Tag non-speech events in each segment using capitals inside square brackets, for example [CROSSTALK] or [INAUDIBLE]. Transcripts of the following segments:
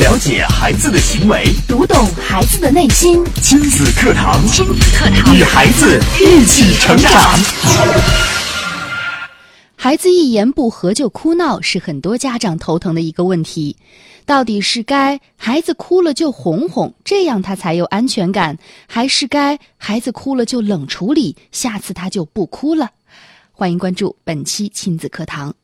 了解孩子的行为，读懂孩子的内心。亲子课堂，亲子课堂，与孩子一起成长。孩子一言不合就哭闹，是很多家长头疼的一个问题。到底是该孩子哭了就哄哄，这样他才有安全感，还是该孩子哭了就冷处理，下次他就不哭了？欢迎关注本期亲子课堂。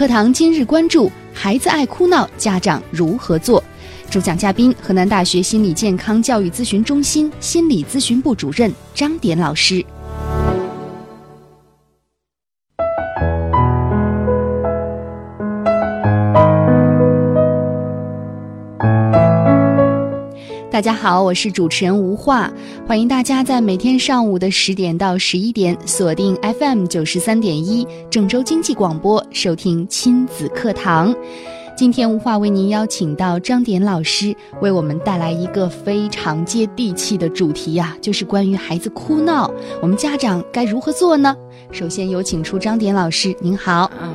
课堂今日关注：孩子爱哭闹，家长如何做？主讲嘉宾：河南大学心理健康教育咨询中心心理咨询部主任张典老师。大家好，我是主持人吴化，欢迎大家在每天上午的十点到十一点锁定 FM 九十三点一郑州经济广播，收听亲子课堂。今天吴化为您邀请到张典老师，为我们带来一个非常接地气的主题呀，就是关于孩子哭闹，我们家长该如何做呢？首先有请出张典老师，您好。嗯，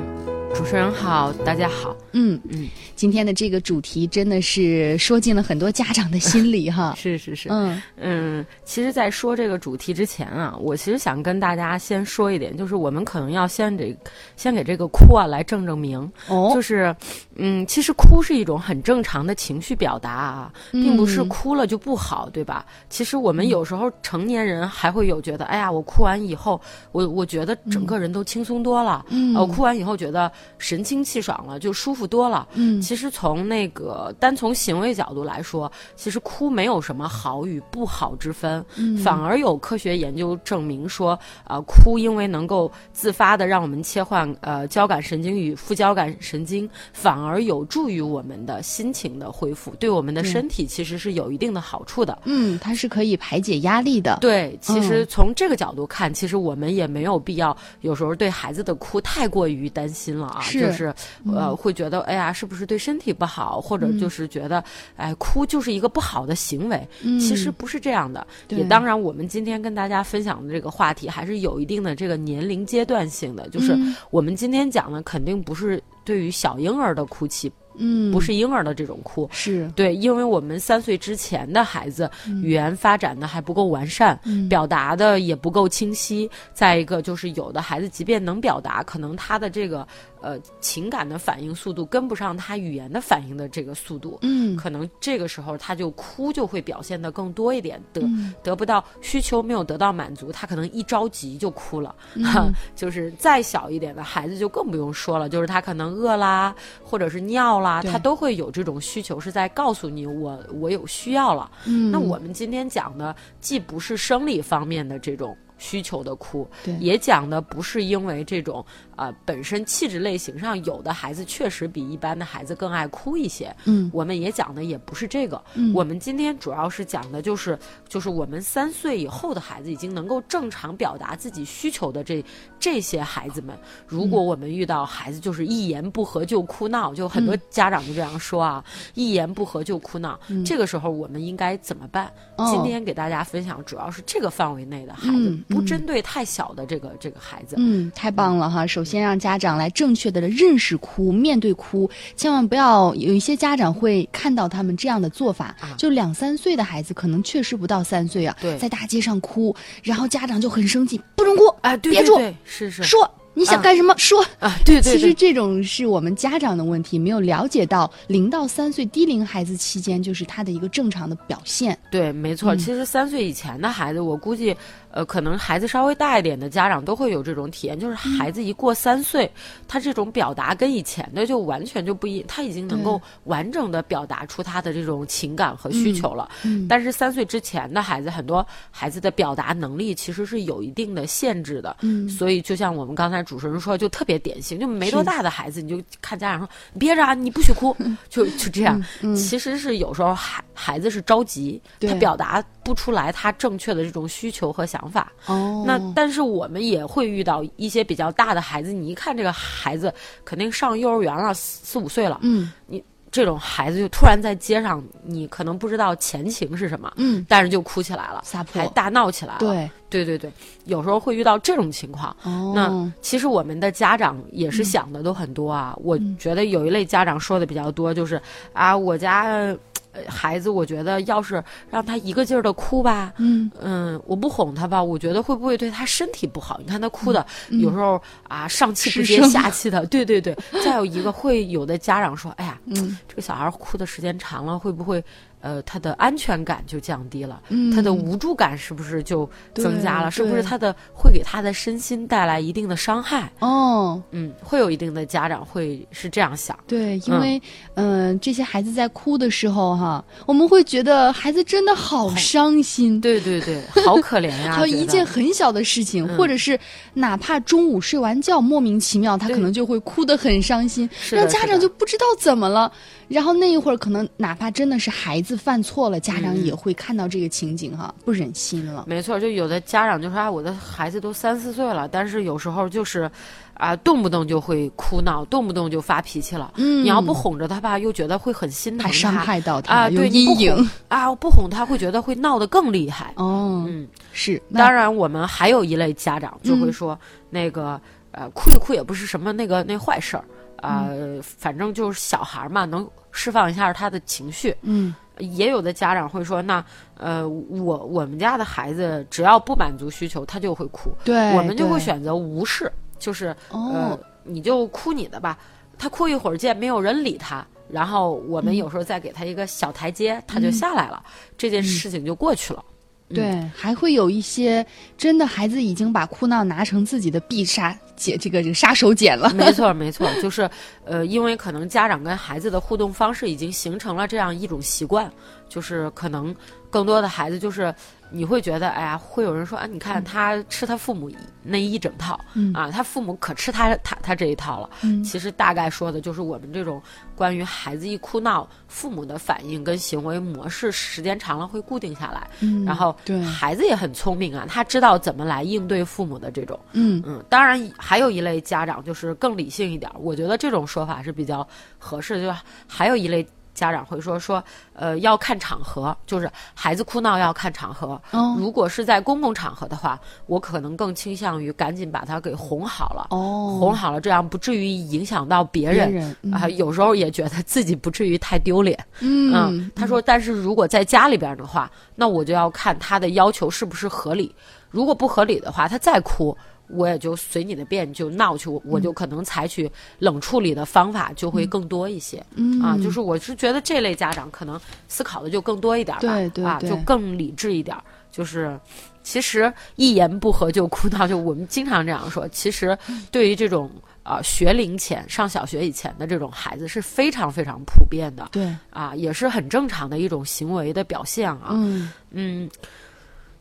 主持人好，大家好。嗯嗯，今天的这个主题真的是说进了很多家长的心里哈。[LAUGHS] 是是是，嗯嗯，其实，在说这个主题之前啊，我其实想跟大家先说一点，就是我们可能要先这先给这个哭啊来正正名。哦，就是，嗯，其实哭是一种很正常的情绪表达啊，并不是嗯哭了就不好，对吧？其实我们有时候成年人还会有觉得，哎呀，我哭完以后，我我觉得整个人都轻松多了，嗯呃，我哭完以后觉得神清气爽了，就舒服多了。嗯其实从那个单从行为角度来说，其实哭没有什么好与不好之分，嗯反而有科学研究证明说，呃，哭因为能够自发的让我们切换呃交感神经与副交感神经，反而有助于我们的心情的恢复，对我们的身体其实是有一定的好处的。嗯，它是可以排解压力的。对，其实嗯从这个角度看，其实我们也没有必要有时候对孩子的哭太过于担心了啊，是就是呃会觉得哎呀是不是对身体不好，或者就是觉得哎哭就是一个不好的行为，嗯。其实不是这样的。对。也当然，我们今天跟大家分享的这个话题还是有一定的这个年龄阶段性的，就是嗯。我们今天讲的肯定不是对于小婴儿的哭泣，嗯，不是婴儿的这种哭，是。对，因为我们三岁之前的孩子嗯。语言发展的还不够完善，表达的也不够清晰。再一个就是有的孩子即便能表达，可能他的这个呃情感的反应速度跟不上他语言的反应的这个速度。嗯可能这个时候他就哭就会表现的更多一点，得、嗯得不到需求没有得到满足，他可能一着急就哭了。嗯哈，[LAUGHS] 就是再小一点的孩子就更不用说了，就是他可能饿啦，或者是尿啦，他都会有这种需求，是在告诉你我我有需要了。嗯，那我们今天讲的既不是生理方面的这种需求的哭，也讲的不是因为这种呃本身气质类型上有的孩子确实比一般的孩子更爱哭一些，嗯。我们也讲的也不是这个，嗯。我们今天主要是讲的就是就是我们三岁以后的孩子已经能够正常表达自己需求的这这些孩子们，如果我们遇到孩子就是一言不合就哭闹，就很多家长就这样说啊，一言不合就哭闹，这个时候我们应该怎么办？哦。今天给大家分享主要是这个范围内的孩子，不针对太小的这个这个孩子。嗯，太棒了哈！首先让家长来正确的认识哭，面对哭，千万不要有一些家长会看到他们这样的做法，啊就两三岁的孩子可能确实不到三岁啊，对在大街上哭，然后家长就很生气，不准哭，啊，对憋住是是说你想啊干什么、说。啊，对对对，其实这种是我们家长的问题，没有了解到零到三岁低龄孩子期间就是他的一个正常的表现。对，没错。嗯其实三岁以前的孩子，我估计，呃，可能孩子稍微大一点的家长都会有这种体验，就是孩子一过三岁，他这种表达跟以前的就完全就不一，他已经能够完整的表达出他的这种情感和需求了。嗯但是三岁之前的孩子，很多孩子的表达能力其实是有一定的限制的。嗯所以就像我们刚才主持人说，就特别典型，就没多大的孩子，你就看家长说你憋着啊，你不许哭，就就这样。嗯其实是有时候孩孩子是着急，他表达不出来他正确的这种需求和想法。哦，那但是我们也会遇到一些比较大的孩子，你一看这个孩子肯定上幼儿园了，四四五岁了，嗯你这种孩子就突然在街上，你可能不知道前情是什么，嗯，但是就哭起来了，撒泼还大闹起来了。对，对对对，有时候会遇到这种情况。哦，那其实我们的家长也是想的都很多啊。我觉得有一类家长说的比较多，就是啊，我家。呃孩子，我觉得要是让他一个劲儿的哭吧，嗯嗯，我不哄他吧，我觉得会不会对他身体不好？你看他哭的，嗯有时候啊上气不接下气的，对对对。再有一个会有的家长说，哎呀，嗯这个小孩哭的时间长了，会不会呃他的安全感就降低了？嗯，他的无助感是不是就增加了？是不是他的会给他的身心带来一定的伤害？哦，嗯，会有一定的家长会是这样想。对，因为嗯、呃这些孩子在哭的时候哈，我们会觉得孩子真的好伤心。对对对，好可怜呀！[LAUGHS] 还有一件很小的事情，嗯或者是哪怕中午睡完觉，莫名其妙他可能就会哭得很伤心，是的让家长就不知道怎么了。然后那一会儿，可能哪怕真的是孩子犯错了，家长嗯也会看到这个情景哈，不忍心了。没错，就有的家长就说啊，我的孩子都三四岁了，但是有时候就是，啊，动不动就会哭闹，动不动就发脾气了。嗯你要不哄着他吧，又觉得会很心疼他伤害到他，啊，有对，阴影哄。啊，不哄他会觉得会闹得更厉害。哦，嗯，是，当然，我们还有一类家长就会嗯说，那个呃，哭一哭也不是什么那个那坏事儿啊、嗯反正就是小孩儿嘛，能释放一下他的情绪。嗯也有的家长会说，那呃，我我们家的孩子只要不满足需求，他就会哭，对，我们就会选择无视，就是呃哦，，你就哭你的吧，他哭一会儿见没有人理他。然后我们有时候再给他一个小台阶，他就下来了，这件事情就过去了。嗯对，还会有一些真的孩子已经把哭闹拿成自己的必杀解这个这个杀手锏了。没错，没错，就是呃，因为可能家长跟孩子的互动方式已经形成了这样一种习惯，就是可能更多的孩子就是你会觉得，哎呀，会有人说啊，你看他吃他父母那一整套，嗯啊，他父母可吃他他他这一套了。嗯其实大概说的就是我们这种关于孩子一哭闹，父母的反应跟行为模式，时间长了会固定下来，嗯然后对孩子也很聪明啊，他知道怎么来应对父母的这种。嗯嗯，当然还有一类家长就是更理性一点儿，我觉得这种说法是比较合适的。就是还有一类家长会说说，呃，要看场合，就是孩子哭闹要看场合。哦如果是在公共场合的话，我可能更倾向于赶紧把他给哄好了，哦，哄好了，这样不至于影响到别别人。啊，有时候也觉得自己不至于太丢脸。嗯，他说，但是如果在家里边的话，那我就要看他的要求是不是合理。如果不合理的话，他再哭，我也就随你的便，就闹去，我我就可能采取冷处理的方法，就会更多一些。嗯啊，就是我是觉得这类家长可能思考的就更多一点吧，啊，对对啊就更理智一点。就是其实一言不合就哭闹，就我们经常这样说。其实对于这种啊、学龄前上小学以前的这种孩子是非常非常普遍的对，啊，也是很正常的一种行为的表现啊。嗯嗯，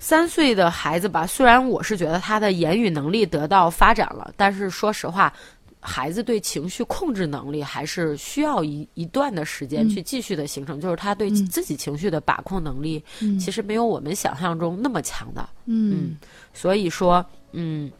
三岁的孩子吧，虽然我是觉得他的言语能力得到发展了，但是说实话，孩子对情绪控制能力还是需要一一段的时间嗯去继续的形成，就是他对嗯自己情绪的把控能力，嗯其实没有我们想象中那么强的。嗯所以说，嗯。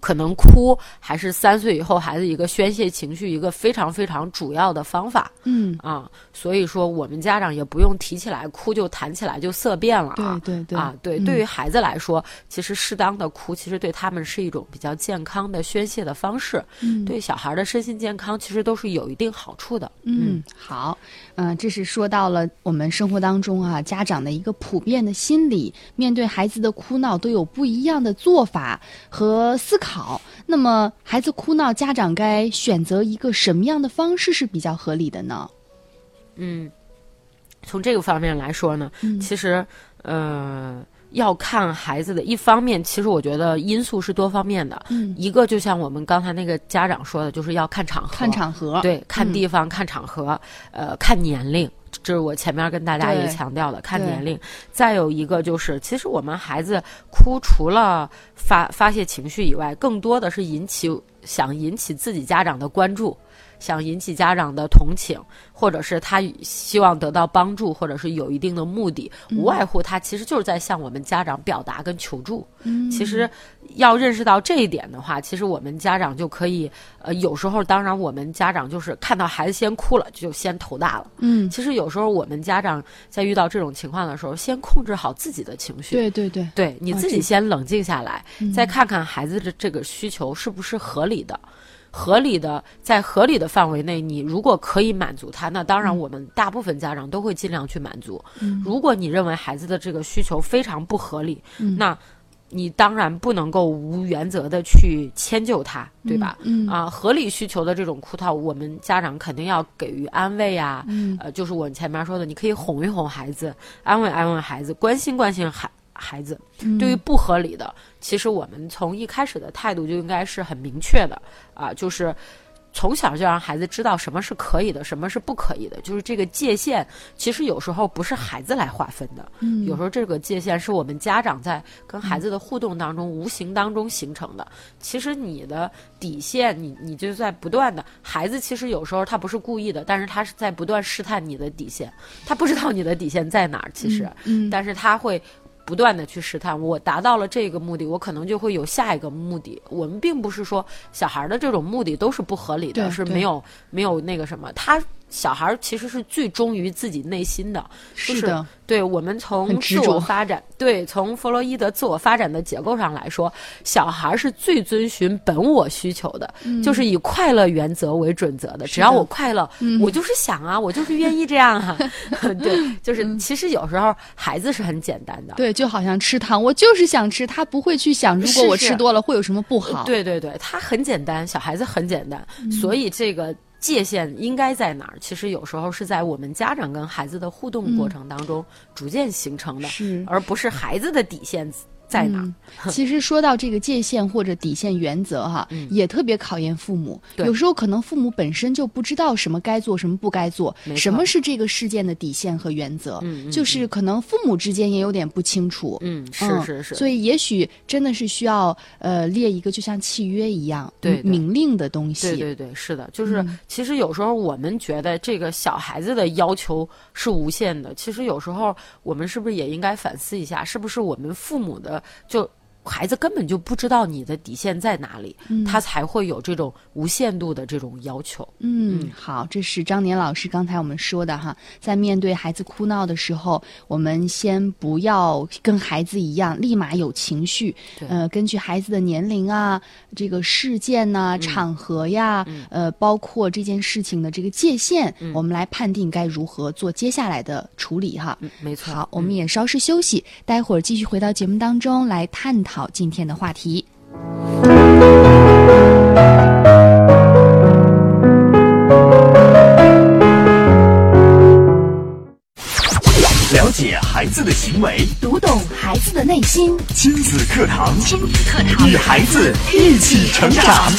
可能哭还是三岁以后孩子一个宣泄情绪一个非常非常主要的方法嗯，啊，所以说我们家长也不用提起来哭就弹起来就色变了啊对。对对啊，对，嗯对于孩子来说，其实适当的哭，其实对他们是一种比较健康的宣泄的方式，嗯对小孩的身心健康其实都是有一定好处的。嗯，好，嗯、这是说到了我们生活当中啊，家长的一个普遍的心理，面对孩子的哭闹都有不一样的做法和思考。那么，孩子哭闹，家长该选择一个什么样的方式是比较合理的呢？嗯，从这个方面来说呢，嗯其实呃。要看孩子的一方面，其实我觉得因素是多方面的。嗯，一个就像我们刚才那个家长说的，就是要看场合，看场合，对，看嗯地方、看场合，呃，看年龄，这是我前面跟大家也强调的，看年龄。再有一个就是，其实我们孩子哭，除了发发泄情绪以外，更多的是引起想引起自己家长的关注。想引起家长的同情，或者是他希望得到帮助，或者是有一定的目的，无外乎他其实就是在向我们家长表达跟求助。嗯其实要认识到这一点的话，其实我们家长就可以，呃，有时候当然我们家长就是看到孩子先哭了，就先头大了。嗯，其实有时候我们家长在遇到这种情况的时候，先控制好自己的情绪。对对对，对，你自己先冷静下来，再看看孩子的这个需求是不是合理的。合理的，在合理的范围内，你如果可以满足他，那当然我们大部分家长都会尽量去满足。如果你认为孩子的这个需求非常不合理，那你当然不能够无原则的去迁就他，对吧？嗯啊，合理需求的这种哭闹，我们家长肯定要给予安慰啊。嗯呃，就是我前面说的，你可以哄一哄孩子，安慰安慰孩子，关心关心孩孩子。嗯对于不合理的，其实我们从一开始的态度就应该是很明确的啊，就是从小就让孩子知道什么是可以的，什么是不可以的，就是这个界限，其实有时候不是孩子来划分的，嗯有时候这个界限是我们家长在跟孩子的互动当中、无形当中形成的。其实你的底线，你你就在不断的，孩子其实有时候他不是故意的，但是他是在不断试探你的底线，他不知道你的底线在哪儿，其实，嗯但是他会。不断的去试探，我达到了这个目的，我可能就会有下一个目的。我们并不是说小孩的这种目的都是不合理的，是没有没有那个什么。他小孩其实是最忠于自己内心的，就是的，对我们从自我发展，对从弗洛伊德自我发展的结构上来说，小孩是最遵循本我需求的，就是以快乐原则为准则的。只要我快乐，我就是想啊，我就是愿意这样啊。[LAUGHS] [LAUGHS] 对，就是其实有时候孩子是很简单的。对，就好像吃糖，我就是想吃，他不会去想，如果我吃多了会有什么不好。对对对，他很简单，小孩子很简单，所以这个界限应该在哪儿？其实有时候是在我们家长跟孩子的互动过程当中逐渐形成的，是而不是孩子的底线在哪？其实说到这个界限或者底线原则哈，也特别考验父母。有时候可能父母本身就不知道什么该做，什么不该做什么是这个事件的底线和原则，就是可能父母之间也有点不清楚。嗯，是嗯是是，所以也许真的是需要呃列一个就像契约一样对对。明令的东西。对对对，是的，就是、嗯其实有时候我们觉得这个小孩子的要求是无限的，其实有时候我们是不是也应该反思一下，是不是我们父母的就。孩子根本就不知道你的底线在哪里，他才会有这种无限度的这种要求。嗯，好，这是张年老师刚才我们说的哈，在面对孩子哭闹的时候，我们先不要跟孩子一样立马有情绪，对呃，根据孩子的年龄啊、这个事件呐、嗯场合呀，呃，包括这件事情的这个界限，我们来判定该如何做接下来的处理哈。嗯，没错。好，我们也稍事休息，待会儿继续回到节目当中来探讨今天的话题。了解孩子的行为，读懂孩子的内心。亲子课堂，亲子课堂与孩子一起成长。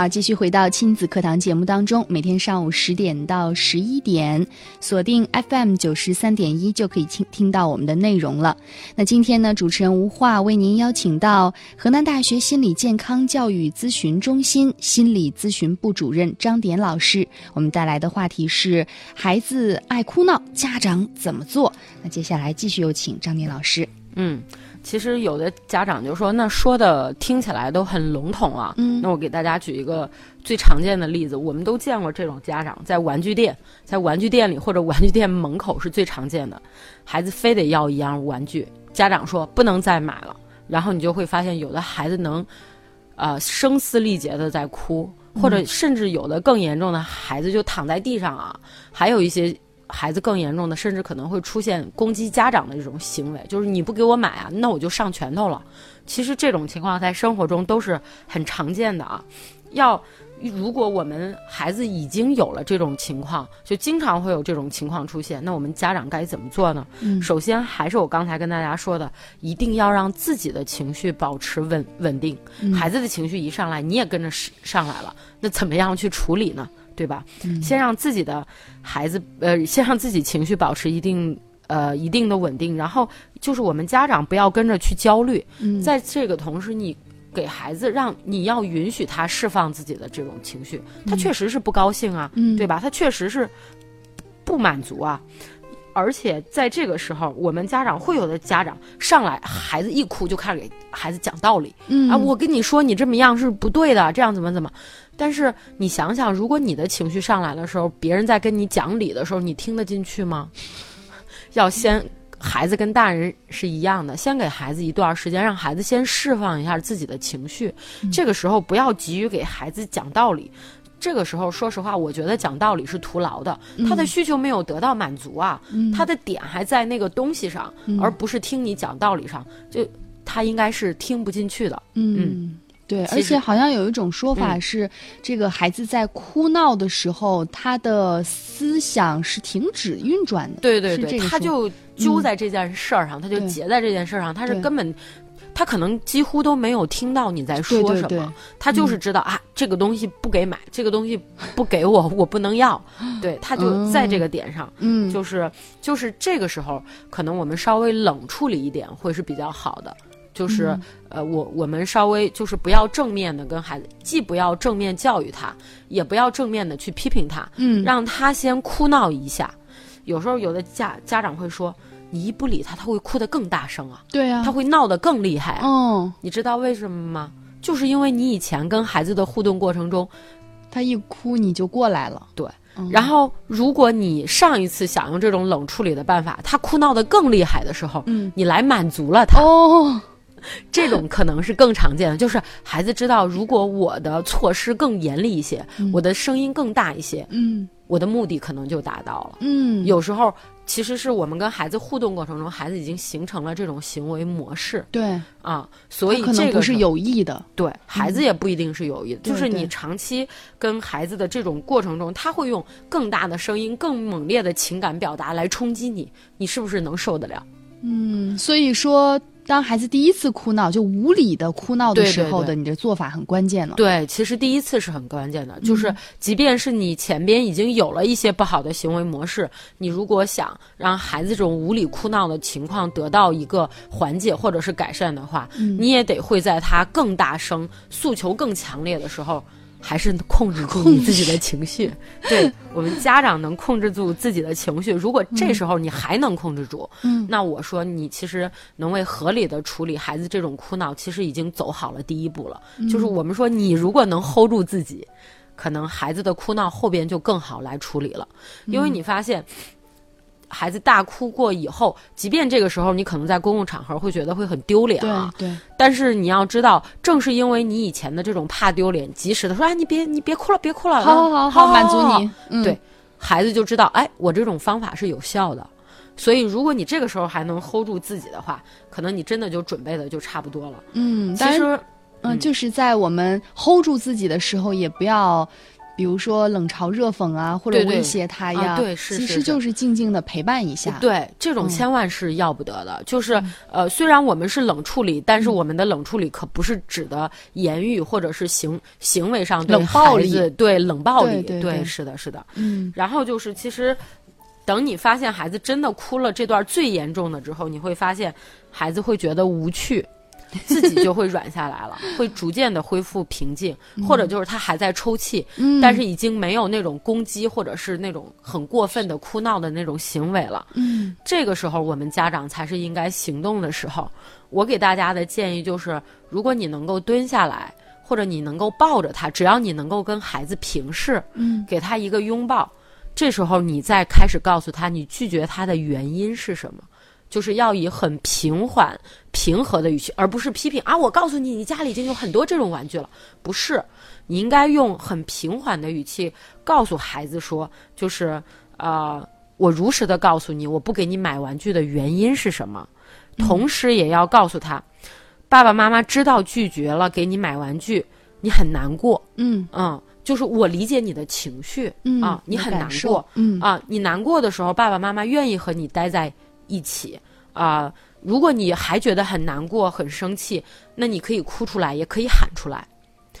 好，继续回到亲子课堂节目当中，每天上午十点到十一点，锁定 FM 九十三点一就可以听听到我们的内容了。那今天呢，主持人吴化为您邀请到河南大学心理健康教育咨询中心心理咨询部主任张典老师，我们带来的话题是孩子爱哭闹，家长怎么做？那接下来继续有请张典老师。嗯，其实有的家长就说，那说的听起来都很笼统啊。嗯那我给大家举一个最常见的例子，我们都见过这种家长在玩具店，在玩具店里或者玩具店门口是最常见的，孩子非得要一样玩具，家长说不能再买了，然后你就会发现有的孩子能，呃，声嘶力竭的在哭，或者甚至有的更严重的孩子就躺在地上啊，还有一些。孩子更严重的，甚至可能会出现攻击家长的这种行为，就是你不给我买啊，那我就上拳头了。其实这种情况在生活中都是很常见的啊。要如果我们孩子已经有了这种情况，就经常会有这种情况出现，那我们家长该怎么做呢？嗯首先还是我刚才跟大家说的，一定要让自己的情绪保持稳稳定。嗯孩子的情绪一上来，你也跟着上上来了，那怎么样去处理呢？对吧？嗯先让自己的孩子，呃，先让自己情绪保持一定。呃，一定的稳定，然后就是我们家长不要跟着去焦虑，嗯在这个同时，你给孩子让你要允许他释放自己的这种情绪，他确实是不高兴啊，嗯对吧？他确实是不满足啊。而且在这个时候，我们家长会有的家长上来，孩子一哭就开始给孩子讲道理、嗯啊，我跟你说你这么样是不对的，这样怎么怎么。但是你想想，如果你的情绪上来的时候，别人在跟你讲理的时候，你听得进去吗？[LAUGHS] 要先孩子跟大人是一样的，先给孩子一段时间，让孩子先释放一下自己的情绪。这个时候不要急于给孩子讲道理。这个时候，说实话，我觉得讲道理是徒劳的。他的需求没有得到满足啊，他的点还在那个东西上，而不是听你讲道理上。就他应该是听不进去的。嗯。对，而且好像有一种说法嗯是，这个孩子在哭闹的时候，他的思想是停止运转的。对对对，他就揪在这件事儿上，他就结在这件事儿上，他是根本。他可能几乎都没有听到你在说什么，对。对对他就是知道、啊，这个东西不给买，这个东西不给我，我不能要。[LAUGHS] 对，他就在这个点上，嗯，就是就是这个时候，可能我们稍微冷处理一点会是比较好的。就是、嗯。呃，我我们稍微就是不要正面的跟孩子，既不要正面教育他，也不要正面的去批评他，嗯。让他先哭闹一下。有时候有的家家长会说，你一不理他，他会哭得更大声啊，对啊，他会闹得更厉害啊。嗯，你知道为什么吗？就是因为你以前跟孩子的互动过程中，他一哭你就过来了。对，嗯然后如果你上一次想用这种冷处理的办法，他哭闹得更厉害的时候，嗯，你来满足了他，哦，这种可能是更常见的。就是孩子知道，如果我的措施更严厉一些，我的声音更大一些，嗯我的目的可能就达到了。嗯，有时候其实是我们跟孩子互动过程中，孩子已经形成了这种行为模式对，啊，所以这个是有意的。对孩子也不一定是有意的，对就是你长期跟孩子的这种过程中，他会用更大的声音、更猛烈的情感表达来冲击你，你是不是能受得了？嗯，所以说，当孩子第一次哭闹，就无理的哭闹的时候的，你的做法很关键了。对，其实第一次是很关键的，嗯就是即便是你前边已经有了一些不好的行为模式，你如果想让孩子这种无理哭闹的情况得到一个缓解或者是改善的话，嗯你也得会在他更大声、诉求更强烈的时候。还是控制住控你自己的情绪，[LAUGHS] 对我们家长能控制住自己的情绪。如果这时候你还能控制住，嗯那我说你其实能为合理的处理孩子这种哭闹，其实已经走好了第一步了。就是我们说，你如果能 hold 住自己，可能孩子的哭闹后边就更好来处理了，因为你发现。孩子大哭过以后，即便这个时候你可能在公共场合会觉得会很丢脸对啊，对，但是你要知道，正是因为你以前的这种怕丢脸，及时的说，哎，你别你别哭了，别哭了，好好好，满足你。嗯，对孩子就知道，哎，我这种方法是有效的。所以，如果你这个时候还能 hold 住自己的话，可能你真的就准备的就差不多了。嗯，其实，嗯，嗯就是在我们 hold 住自己的时候，也不要，比如说冷嘲热讽啊，或者威胁他呀。其实就是静静的陪伴一下。，对这种嗯千万是要不得的。就是呃，虽然我们是冷处理，但是我们的冷处理可不是指的言语或者是行行为上对冷暴力对冷暴力，对对对是的，是的。嗯然后就是，其实等你发现孩子真的哭了这段最严重的之后，你会发现孩子会觉得无趣。自己就会软下来了，会逐渐的恢复平静，或者就是他还在抽泣，嗯，但是已经没有那种攻击或者是那种很过分的哭闹的那种行为了。嗯这个时候，我们家长才是应该行动的时候。我给大家的建议就是，如果你能够蹲下来，或者你能够抱着他，只要你能够跟孩子平视，嗯给他一个拥抱，这时候你再开始告诉他你拒绝他的原因是什么。就是要以很平缓、平和的语气，而不是批评啊！我告诉你，你家里已经有很多这种玩具了，不是？你应该用很平缓的语气告诉孩子说，就是呃，我如实的告诉你，我不给你买玩具的原因是什么，同时也要告诉他，爸爸妈妈知道拒绝了给你买玩具，你很难过，嗯。嗯，就是我理解你的情绪、嗯啊，你很难过，嗯。啊，你难过的时候，爸爸妈妈愿意和你待在一起啊。如果你还觉得很难过、很生气，那你可以哭出来，也可以喊出来。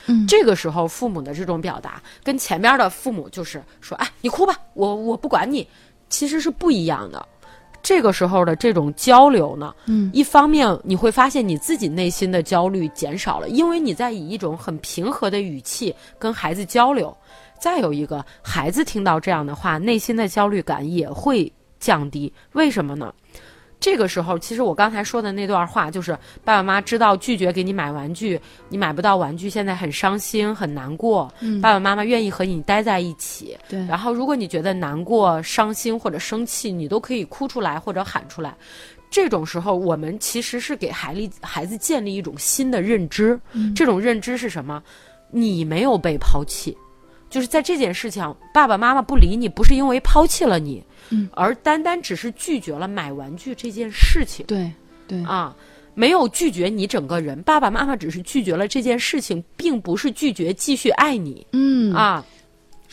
嗯这个时候父母的这种表达，跟前边的父母就是说，哎，你哭吧，我我不管你，其实是不一样的。这个时候的这种交流呢，嗯一方面你会发现你自己内心的焦虑减少了，因为你在以一种很平和的语气跟孩子交流。再有一个，孩子听到这样的话，内心的焦虑感也会降低。为什么呢？这个时候，其实我刚才说的那段话，就是爸爸妈妈知道拒绝给你买玩具，你买不到玩具，现在很伤心很难过。嗯爸爸妈妈愿意和你待在一起。对然后，如果你觉得难过、伤心或者生气，你都可以哭出来或者喊出来。这种时候，我们其实是给孩子孩子建立一种新的认知。这种认知是什么？你没有被抛弃，就是在这件事情，爸爸妈妈不理你，不是因为抛弃了你，嗯而单单只是拒绝了买玩具这件事情对对啊。没有拒绝你整个人，爸爸妈妈只是拒绝了这件事情，并不是拒绝继续爱你。嗯啊，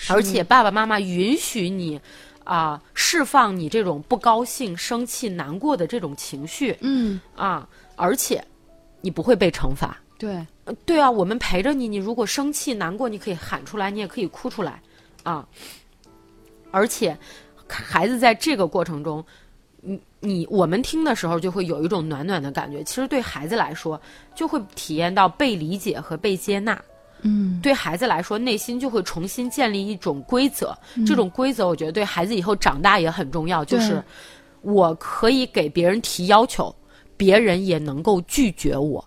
而且爸爸妈妈允许你啊释放你这种不高兴、生气、难过的这种情绪嗯啊，而且你不会被惩罚。对呃对啊，我们陪着你，你如果生气、难过，你可以喊出来，你也可以哭出来啊。而且孩子在这个过程中。你你我们听的时候就会有一种暖暖的感觉，其实对孩子来说就会体验到被理解和被接纳。嗯对孩子来说，内心就会重新建立一种规则。嗯这种规则，我觉得对孩子以后长大也很重要。就是我可以给别人提要求，别人也能够拒绝我。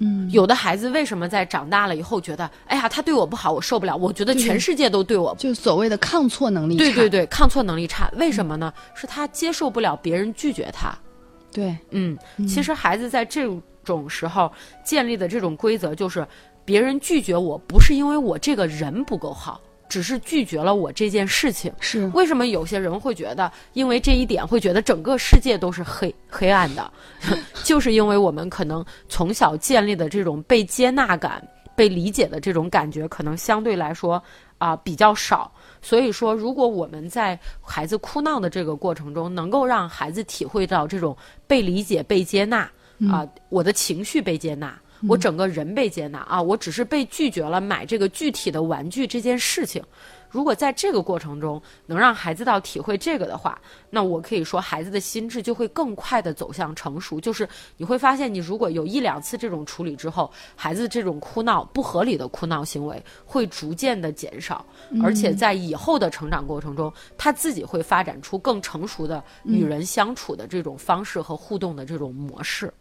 嗯有的孩子为什么在长大了以后觉得，哎呀，他对我不好，我受不了。我觉得全世界都对我就所谓的抗挫能力差对对对，抗挫能力差。为什么呢？是他接受不了别人拒绝他。对嗯，其实孩子在这种时候建立的这种规则，就是别人拒绝我，不是因为我这个人不够好，只是拒绝了我这件事情。是为什么有些人会觉得，因为这一点会觉得整个世界都是黑黑暗的，[LAUGHS] 就是因为我们可能从小建立的这种被接纳感、被理解的这种感觉，可能相对来说啊、比较少。所以说，如果我们在孩子哭闹的这个过程中，能够让孩子体会到这种被理解、被接纳啊、我的情绪被接纳。我整个人被接纳啊，我只是被拒绝了买这个具体的玩具这件事情。如果在这个过程中能让孩子到体会这个的话，那我可以说孩子的心智就会更快的走向成熟。就是你会发现，你如果有一两次这种处理之后，孩子这种哭闹不合理的哭闹行为会逐渐的减少，而且在以后的成长过程中，他自己会发展出更成熟的与人相处的这种方式和互动的这种模式。嗯，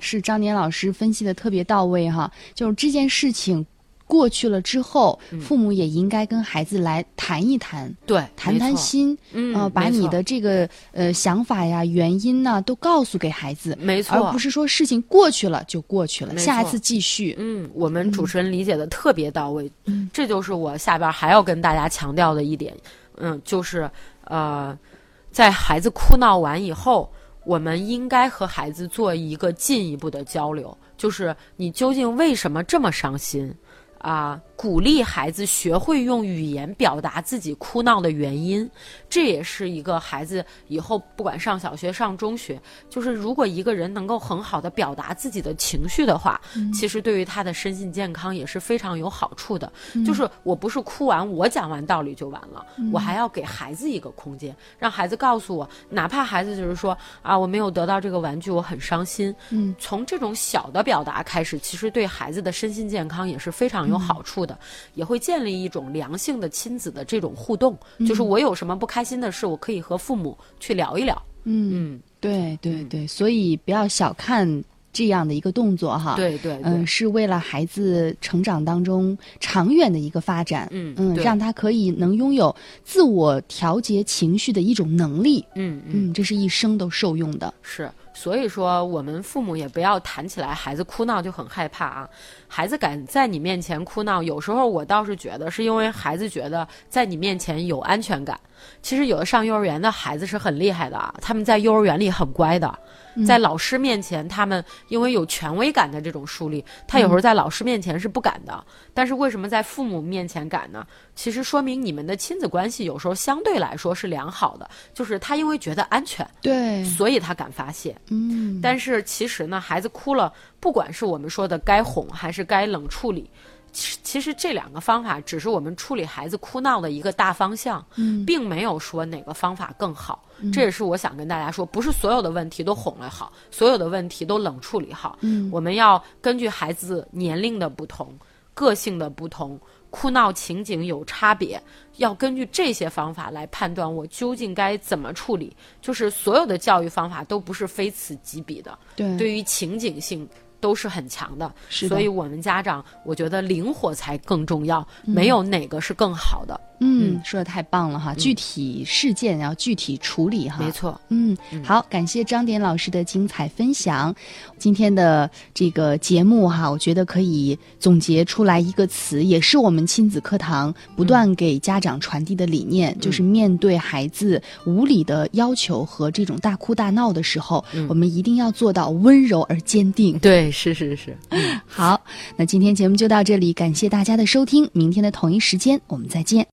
是张年老师分析的特别到位哈，就是这件事情过去了之后，嗯父母也应该跟孩子来谈一谈，对，谈，谈心，嗯呃，把你的这个呃想法呀、原因呐、都告诉给孩子，没错，而不是说事情过去了就过去了，下一次继续。嗯，我们主持人理解的特别到位，这就是我下边还要跟大家强调的一点，嗯，就是呃，在孩子哭闹完以后，我们应该和孩子做一个进一步的交流，就是你究竟为什么这么伤心？啊，鼓励孩子学会用语言表达自己哭闹的原因，这也是一个孩子以后不管上小学、上中学，就是如果一个人能够很好的表达自己的情绪的话，其实对于他的身心健康也是非常有好处的。就是我不是哭完我讲完道理就完了，我还要给孩子一个空间，让孩子告诉我，哪怕孩子就是说啊，我没有得到这个玩具，我很伤心。嗯，从这种小的表达开始，其实对孩子的身心健康也是非常有好处的，也会建立一种良性的亲子的这种互动。就是我有什么不开心的事，我可以和父母去聊一聊。嗯，嗯，对对对，所以不要小看这样的一个动作哈。。对对对，嗯，是为了孩子成长当中长远的一个发展，嗯嗯，让他可以能拥有自我调节情绪的一种能力，嗯嗯。嗯，这是一生都受用的。是，所以说我们父母也不要谈起来孩子哭闹就很害怕啊。孩子敢在你面前哭闹，有时候我倒是觉得是因为孩子觉得在你面前有安全感。其实有的上幼儿园的孩子是很厉害的啊，他们在幼儿园里很乖的，在老师面前，他们因为有权威感的这种树立，他有时候在老师面前是不敢的。但是为什么在父母面前敢呢？其实说明你们的亲子关系有时候相对来说是良好的，就是他因为觉得安全，对，所以他敢发泄。嗯，但是其实呢，孩子哭了，不管是我们说的该哄还是该冷处理。其其实这两个方法只是我们处理孩子哭闹的一个大方向，嗯并没有说哪个方法更好。这也是我想跟大家说，不是所有的问题都哄了好，所有的问题都冷处理好。嗯我们要根据孩子年龄的不同、个性的不同、哭闹情景有差别，要根据这些方法来判断我究竟该怎么处理。就是所有的教育方法都不是非此即彼的，对对于情景性都是很强的。是的所以我们家长，我觉得灵活才更重要，没有哪个是更好的。嗯，说的太棒了哈！具体事件要具体处理哈。没错，嗯，好，感谢张典老师的精彩分享。今天的这个节目哈，我觉得可以总结出来一个词，也是我们亲子课堂不断给家长传递的理念，就是面对孩子无理的要求和这种大哭大闹的时候，我们一定要做到温柔而坚定。对，是是是。[LAUGHS] 好，那今天节目就到这里，感谢大家的收听，明天的同一时间我们再见。